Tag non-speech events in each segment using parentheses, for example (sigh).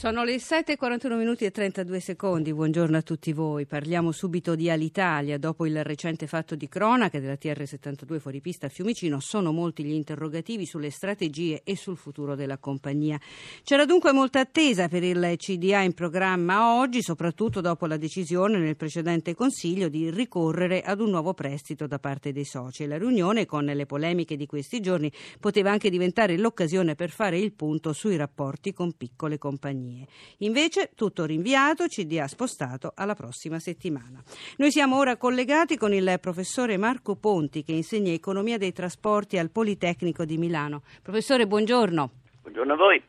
Sono le 7.41 minuti e 32 secondi. Buongiorno a tutti voi. Parliamo subito di Alitalia. Dopo il recente fatto di cronaca della TR72 fuori pista a Fiumicino, sono molti gli interrogativi sulle strategie e sul futuro della compagnia. C'era dunque molta attesa per il CDA in programma oggi, soprattutto dopo la decisione nel precedente Consiglio di ricorrere ad un nuovo prestito da parte dei soci. La riunione, con le polemiche di questi giorni, poteva anche diventare l'occasione per fare il punto sui rapporti con piccole compagnie compagnie. Invece tutto rinviato, CDA spostato alla prossima settimana. Noi siamo ora collegati con il professore Marco Ponti che insegna economia dei trasporti al Politecnico di Milano. Professore, buongiorno. Buongiorno a voi.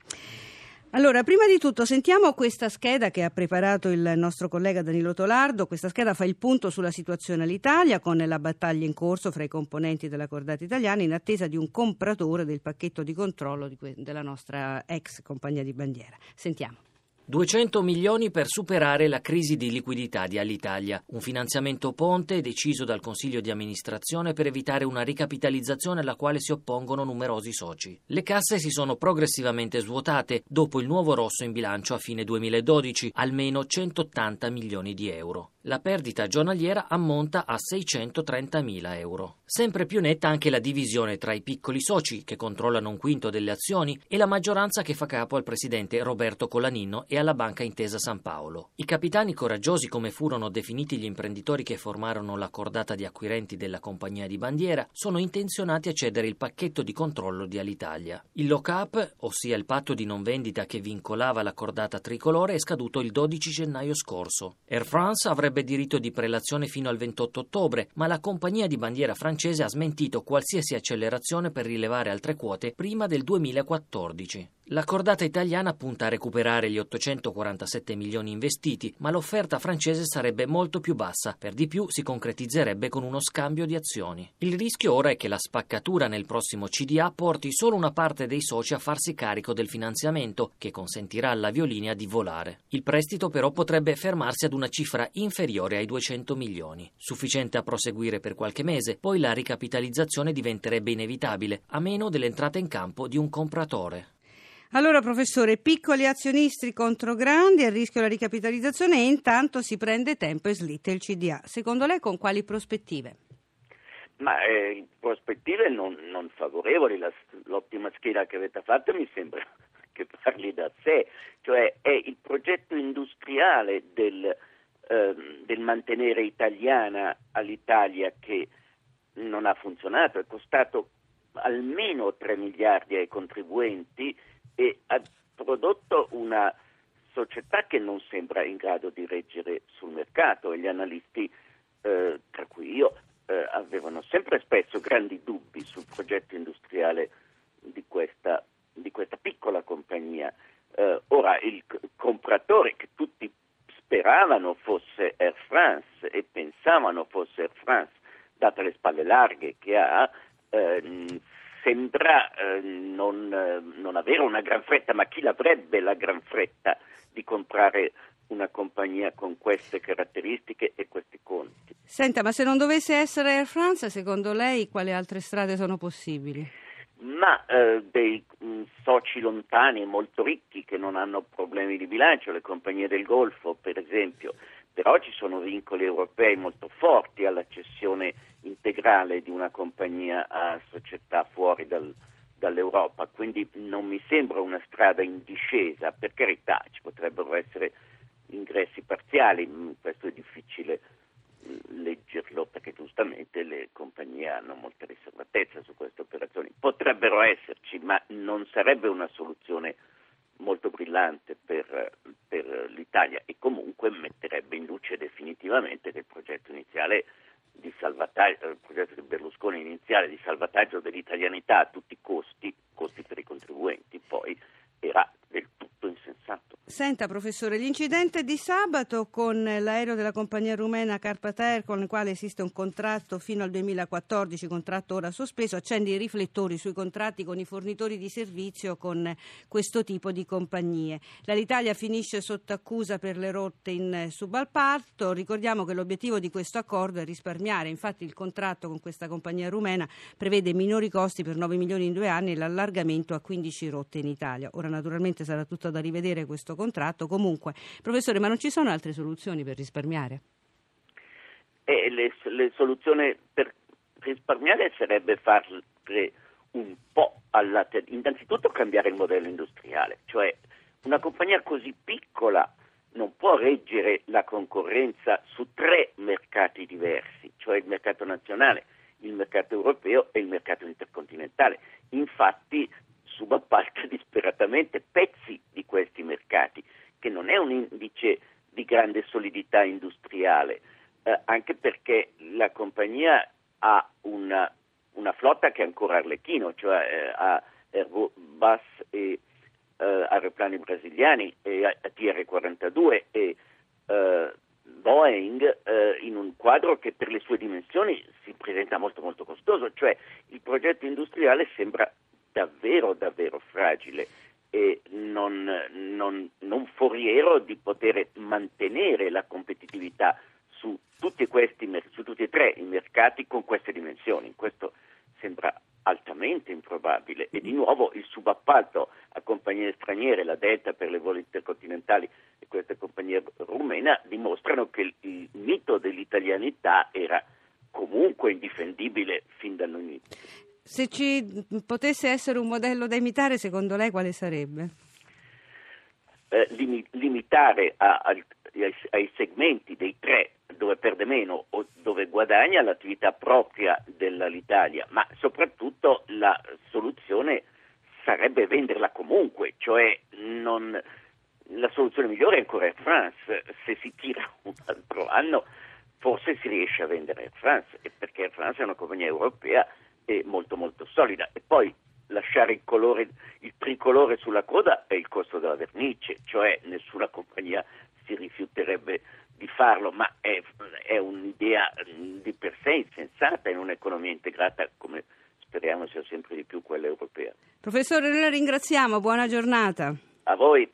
Allora, prima di tutto sentiamo questa scheda che ha preparato il nostro collega Danilo Tolardo. Questa scheda fa il punto sulla situazione all'Italia con la battaglia in corso fra i componenti della cordata italiana in attesa di un compratore del pacchetto di controllo di que- della nostra ex compagnia di bandiera. Sentiamo. 200 milioni per superare la crisi di liquidità di Alitalia, un finanziamento ponte deciso dal Consiglio di amministrazione per evitare una ricapitalizzazione alla quale si oppongono numerosi soci. Le casse si sono progressivamente svuotate dopo il nuovo rosso in bilancio a fine 2012, almeno 180 milioni di euro. La perdita giornaliera ammonta a 630 mila euro. Sempre più netta anche la divisione tra i piccoli soci, che controllano un quinto delle azioni, e la maggioranza che fa capo al presidente Roberto Colanino e alla Banca Intesa San Paolo. I capitani coraggiosi, come furono definiti gli imprenditori che formarono la cordata di acquirenti della compagnia di bandiera, sono intenzionati a cedere il pacchetto di controllo di Alitalia. Il lock-up, ossia il patto di non vendita che vincolava la cordata tricolore, è scaduto il 12 gennaio scorso. Air France avrebbe diritto di prelazione fino al 28 ottobre, ma la compagnia di bandiera francese ha smentito qualsiasi accelerazione per rilevare altre quote prima del 2014. La cordata italiana punta a recuperare gli 847 milioni investiti, ma l'offerta francese sarebbe molto più bassa, per di più si concretizzerebbe con uno scambio di azioni. Il rischio ora è che la spaccatura nel prossimo CDA porti solo una parte dei soci a farsi carico del finanziamento, che consentirà alla Violinea di volare. Il prestito però potrebbe fermarsi ad una cifra inferiore ai 200 milioni, sufficiente a proseguire per qualche mese, poi la ricapitalizzazione diventerebbe inevitabile, a meno dell'entrata in campo di un compratore. Allora, professore, piccoli azionisti contro grandi, a rischio la ricapitalizzazione e intanto si prende tempo e slitta il CDA. Secondo lei con quali prospettive? Ma eh, prospettive non, non favorevoli, La, l'ottima scheda che avete fatto mi sembra (laughs) che parli da sé, cioè è il progetto industriale del, eh, del mantenere italiana all'Italia che non ha funzionato, è costato almeno 3 miliardi ai contribuenti e ha prodotto una società che non sembra in grado di reggere sul mercato e gli analisti, eh, tra cui io, eh, avevano sempre spesso grandi dubbi sul progetto industriale di questa, di questa piccola compagnia. Eh, ora il compratore che tutti speravano fosse Air France e pensavano fosse Air France, date le spalle larghe che ha, eh, sembra eh, non, eh, non, avere una gran fretta, ma chi l'avrebbe la gran fretta di comprare una compagnia con queste caratteristiche e questi conti? Senta, ma se non dovesse essere Air France, secondo lei quali altre strade sono possibili? Ma eh, dei mh, mm, soci lontani e molto ricchi che non hanno problemi di bilancio, le compagnie del Golfo per esempio, però ci sono vincoli europei molto forti alla cessione integrale di una compagnia a società fuori dal, dall'Europa, quindi non mi sembra una strada in discesa, per carità ci potrebbero essere ingressi parziali, mm, questo è difficile mm, leggerlo perché giustamente le compagnie hanno molta riservatezza su queste operazioni, potrebbero esserci, ma non sarebbe una soluzione molto brillante per, per l'Italia e comunque metterebbe in luce definitivamente che il progetto iniziale di salvataggio, il progetto di Berlusconi iniziale di salvataggio dell'italianità a tutti i costi, costi per i contribuenti, poi era del tutto insensato. Senta professore, l'incidente di sabato con l'aereo della compagnia rumena Carpater con il quale esiste un contratto fino al 2014, contratto ora sospeso, accende i riflettori sui contratti con i fornitori di servizio con questo tipo di compagnie. L'Italia finisce sotto accusa per le rotte in subappalto, ricordiamo che l'obiettivo di questo accordo è risparmiare, infatti il contratto con questa compagnia rumena prevede minori costi per 9 milioni in due anni e l'allargamento a 15 rotte in Italia. Ora naturalmente sarà tutto da rivedere questo contratto. Comunque, professore, ma non ci sono altre soluzioni per risparmiare? Eh, le, le soluzioni per risparmiare sarebbe fare un po' alla innanzitutto cambiare il modello industriale, cioè una compagnia così piccola non può reggere la concorrenza su tre mercati diversi, cioè il mercato nazionale, il mercato europeo e il mercato intercontinentale. Infatti subappalta (laughs) disperatamente pezzi di questi mercati, che non è un indice di grande solidità industriale, eh, anche perché la compagnia ha una, una, flotta che è ancora arlecchino, cioè eh, ha Airbus e eh, aeroplani brasiliani e TR-42 e eh, Boeing eh, in un quadro che per le sue dimensioni si presenta molto molto costoso, cioè il progetto industriale sembra davvero, davvero fragile e non, non, non foriero di poter mantenere la competitività su tutti, questi, su tutti e tre i mercati con queste dimensioni. Questo sembra altamente improbabile e di nuovo il subappalto a compagnie straniere, la Delta per le voli intercontinentali e queste compagnie rumena dimostrano che il, il mito dell'italianità era comunque indifendibile fin dall'inizio. Se ci potesse essere un modello da imitare, secondo lei quale sarebbe? Eh, lim- limitare a, a, ai, ai, segmenti dei tre dove perde meno o dove guadagna l'attività propria dell'Italia, ma soprattutto la soluzione sarebbe venderla comunque, cioè non, la soluzione migliore è ancora Air France, se si tira (laughs) un altro anno forse si riesce a vendere Air France, perché Air France è una compagnia europea e molto molto solida e poi lasciare il, colore, il tricolore sulla coda è il costo della vernice, cioè nessuna compagnia si rifiuterebbe di farlo, ma è, è un'idea di per sé insensata in un'economia integrata come speriamo sia sempre di più quella europea. Professore, noi la ringraziamo, buona giornata. A voi.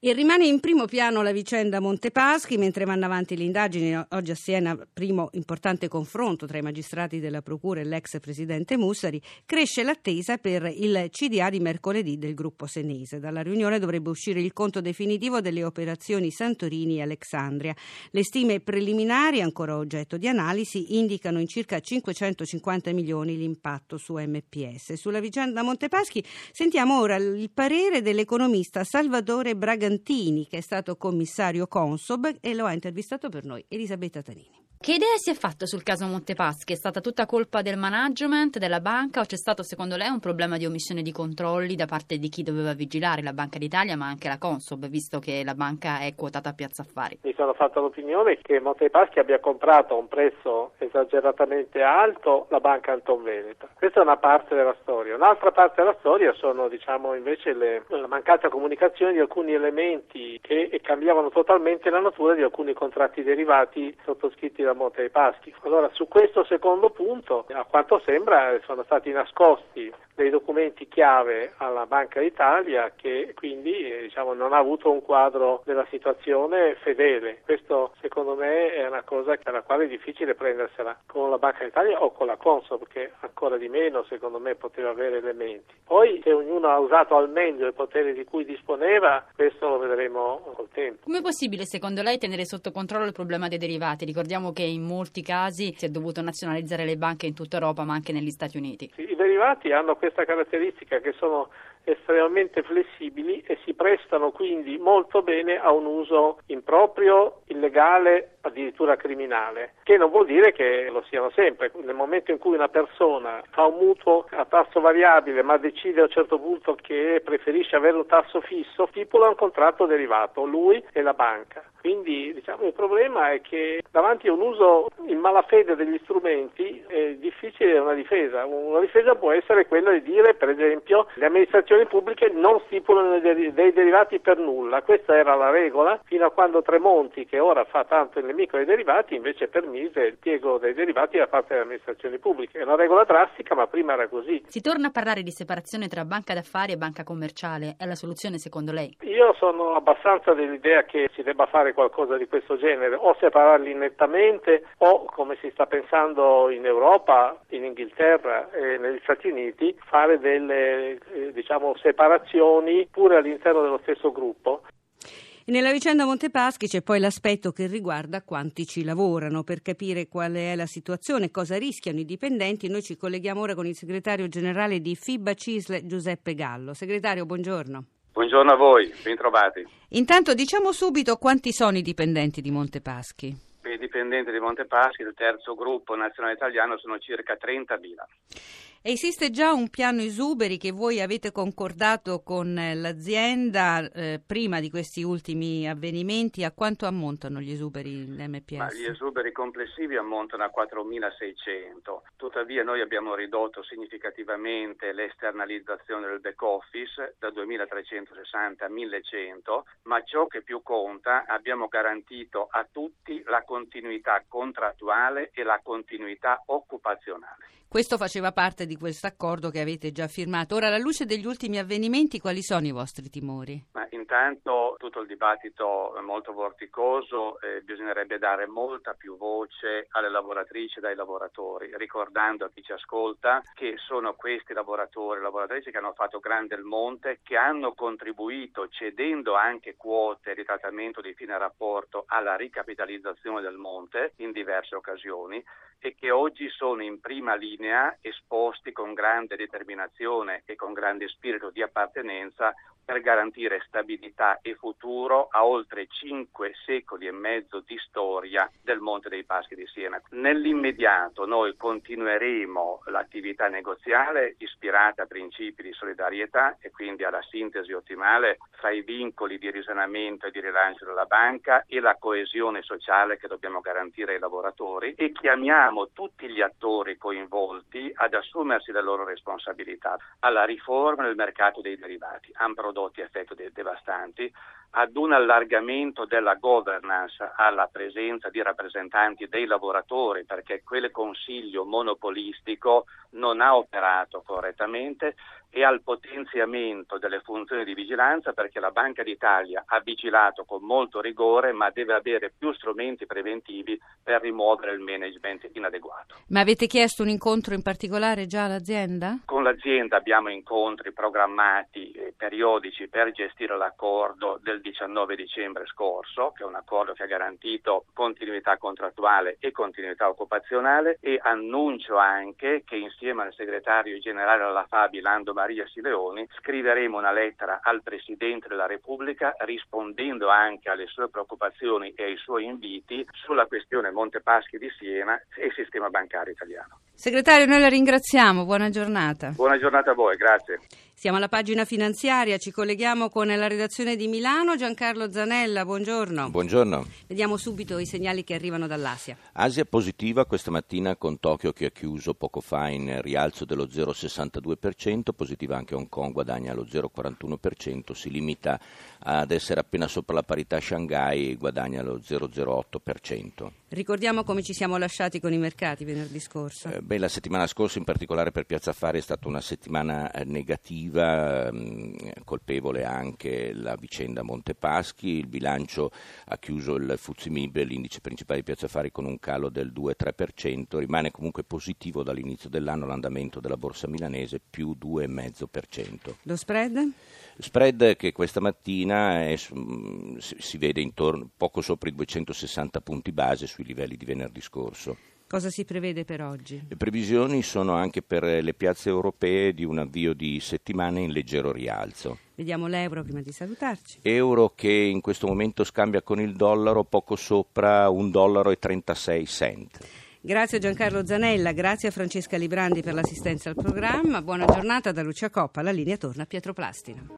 E rimane in primo piano la vicenda Montepaschi, mentre vanno avanti le indagini. Oggi a Siena, primo importante confronto tra i magistrati della Procura e l'ex presidente Mussari, cresce l'attesa per il CDA di mercoledì del gruppo senese. Dalla riunione dovrebbe uscire il conto definitivo delle operazioni Santorini e Alexandria. Le stime preliminari, ancora oggetto di analisi, indicano in circa 550 milioni l'impatto su MPS. Sulla vicenda Montepaschi sentiamo ora il parere dell'economista Salvatore Braga Bragantini, che è stato commissario Consob e lo ha intervistato per noi Elisabetta Tanini. Che idea si è fatto sul caso Montepaschi? È stata tutta colpa del management, della banca o c'è stato secondo lei un problema di omissione di controlli da parte di chi doveva vigilare, la Banca d'Italia ma anche la Consob, visto che la banca è quotata a Piazza Affari? Mi sono fatto l'opinione che Montepaschi abbia comprato a un prezzo esageratamente alto la banca Anton Veneta. Questa è una parte della storia. Un'altra parte della storia sono diciamo invece le, la mancata comunicazione di alcuni elementi che cambiavano totalmente la natura di alcuni contratti derivati sottoscritti da Monte dei Paschi. Allora su questo secondo punto, a quanto sembra, sono stati nascosti dei documenti chiave alla Banca d'Italia che quindi eh, diciamo, non ha avuto un quadro della situazione fedele. Questo secondo me è una cosa alla quale è difficile prendersela con la Banca d'Italia o con la Consob che ancora di meno secondo me poteva avere elementi. Poi se ognuno ha usato al meglio i poteri di cui disponeva, questo lo vedremo col tempo. Come è possibile secondo lei tenere sotto controllo il problema dei derivati? Ricordiamo che in molti casi si è dovuto nazionalizzare le banche in tutta Europa ma anche negli Stati Uniti. I derivati hanno questa caratteristica che sono estremamente flessibili e si prestano quindi molto bene a un uso improprio, illegale addirittura criminale, che non vuol dire che lo siano sempre. Nel momento in cui una persona fa un mutuo a tasso variabile ma decide a un certo punto che preferisce avere un tasso fisso, stipula un contratto derivato, lui e la banca. Quindi diciamo, il problema è che davanti a un uso in malafede degli strumenti è difficile una difesa. Una difesa può essere quella di dire, per esempio, le amministrazioni pubbliche non stipulano dei derivati per nulla. Questa era la regola fino a quando Tremonti, che ora fa tanto il nemico dei derivati, invece permise il piego dei derivati da parte delle amministrazioni pubbliche. È una regola drastica, ma prima era così. Si torna a parlare di separazione tra banca d'affari e banca commerciale. È la soluzione secondo lei? Io sono abbastanza dell'idea che si debba fare qualcosa di questo genere, o separarli nettamente o, come si sta pensando in Europa, in Inghilterra e negli Stati Uniti, fare delle eh, diciamo, separazioni pure all'interno dello stesso gruppo. Nella vicenda Montepaschi c'è poi l'aspetto che riguarda quanti ci lavorano. Per capire qual è la situazione, cosa rischiano i dipendenti, noi ci colleghiamo ora con il segretario generale di FIBA Cisle, Giuseppe Gallo. Segretario, buongiorno. Buongiorno a voi, ben trovati. Intanto diciamo subito quanti sono i dipendenti di Montepaschi. I dipendenti di Montepaschi, il terzo gruppo nazionale italiano, sono circa 30.000. Esiste già un piano esuberi che voi avete concordato con l'azienda eh, prima di questi ultimi avvenimenti. A quanto ammontano gli esuberi dell'MPS? Ma gli esuberi complessivi ammontano a 4.600. Tuttavia noi abbiamo ridotto significativamente l'esternalizzazione del back office da 2.360 a 1.100, ma ciò che più conta abbiamo garantito a tutti la continuità contrattuale e la continuità occupazionale. Questo faceva parte di questo accordo che avete già firmato. Ora, alla luce degli ultimi avvenimenti, quali sono i vostri timori? Ma intanto tutto il dibattito è molto vorticoso, eh, bisognerebbe dare molta più voce alle lavoratrici e ai lavoratori, ricordando a chi ci ascolta che sono questi lavoratori e lavoratrici che hanno fatto grande il monte, che hanno contribuito cedendo anche quote di trattamento di fine rapporto alla ricapitalizzazione del monte in diverse occasioni e che oggi sono in prima linea esposti con grande determinazione e con grande spirito di appartenenza per garantire stabilità e futuro a oltre cinque secoli e mezzo di storia del Monte dei Paschi di Siena. Nell'immediato noi continueremo l'attività negoziale ispirata a principi di solidarietà e quindi alla sintesi ottimale fra i vincoli di risanamento e di rilancio della banca e la coesione sociale che dobbiamo garantire ai lavoratori e chiamiamo tutti gli attori coinvolti ad assumersi le loro responsabilità alla riforma del mercato dei derivati. Han prodotti effetti devastanti, ad un allargamento della governance alla presenza di rappresentanti dei lavoratori perché quel consiglio monopolistico non ha operato correttamente e al potenziamento delle funzioni di vigilanza perché la Banca d'Italia ha vigilato con molto rigore ma deve avere più strumenti preventivi per rimuovere il management inadeguato. Ma avete chiesto un incontro in particolare già all'azienda? Con l'azienda abbiamo incontri programmati eh, periodici per gestire l'accordo del 19 dicembre scorso, che è un accordo che ha garantito continuità contrattuale e continuità occupazionale e annuncio anche che insieme al segretario generale della Fabi Lando Maria Sileoni, scriveremo una lettera al Presidente della Repubblica rispondendo anche alle sue preoccupazioni e ai suoi inviti sulla questione Montepaschi di Siena e sistema bancario italiano. Segretario, noi la ringraziamo, buona giornata. Buona giornata a voi, grazie. Siamo alla pagina finanziaria, ci colleghiamo con la redazione di Milano. Giancarlo Zanella, buongiorno. Buongiorno. Vediamo subito i segnali che arrivano dall'Asia. Asia positiva questa mattina con Tokyo che ha chiuso poco fa in rialzo dello 0,62%, positiva anche Hong Kong, guadagna lo 0,41%, si limita ad essere appena sopra la parità Shanghai, guadagna lo 0,08%. Ricordiamo come ci siamo lasciati con i mercati venerdì scorso. Eh, beh, la settimana scorsa in particolare per Piazza Affari è stata una settimana eh, negativa, mm, colpevole anche la vicenda Montepaschi, il bilancio ha chiuso il Fuzimib, l'indice principale di Piazza Affari, con un calo del 2-3%, rimane comunque positivo dall'inizio dell'anno l'andamento della borsa milanese più 2,5%. Lo spread? Spread che questa mattina è, si vede intorno poco sopra i 260 punti base sui livelli di venerdì scorso. Cosa si prevede per oggi? Le previsioni sono anche per le piazze europee di un avvio di settimana in leggero rialzo. Vediamo l'euro prima di salutarci. Euro che in questo momento scambia con il dollaro poco sopra un dollaro e 36 cent. Grazie a Giancarlo Zanella, grazie a Francesca Librandi per l'assistenza al programma. Buona giornata da Lucia Coppa. La linea torna a Pietro Plastina.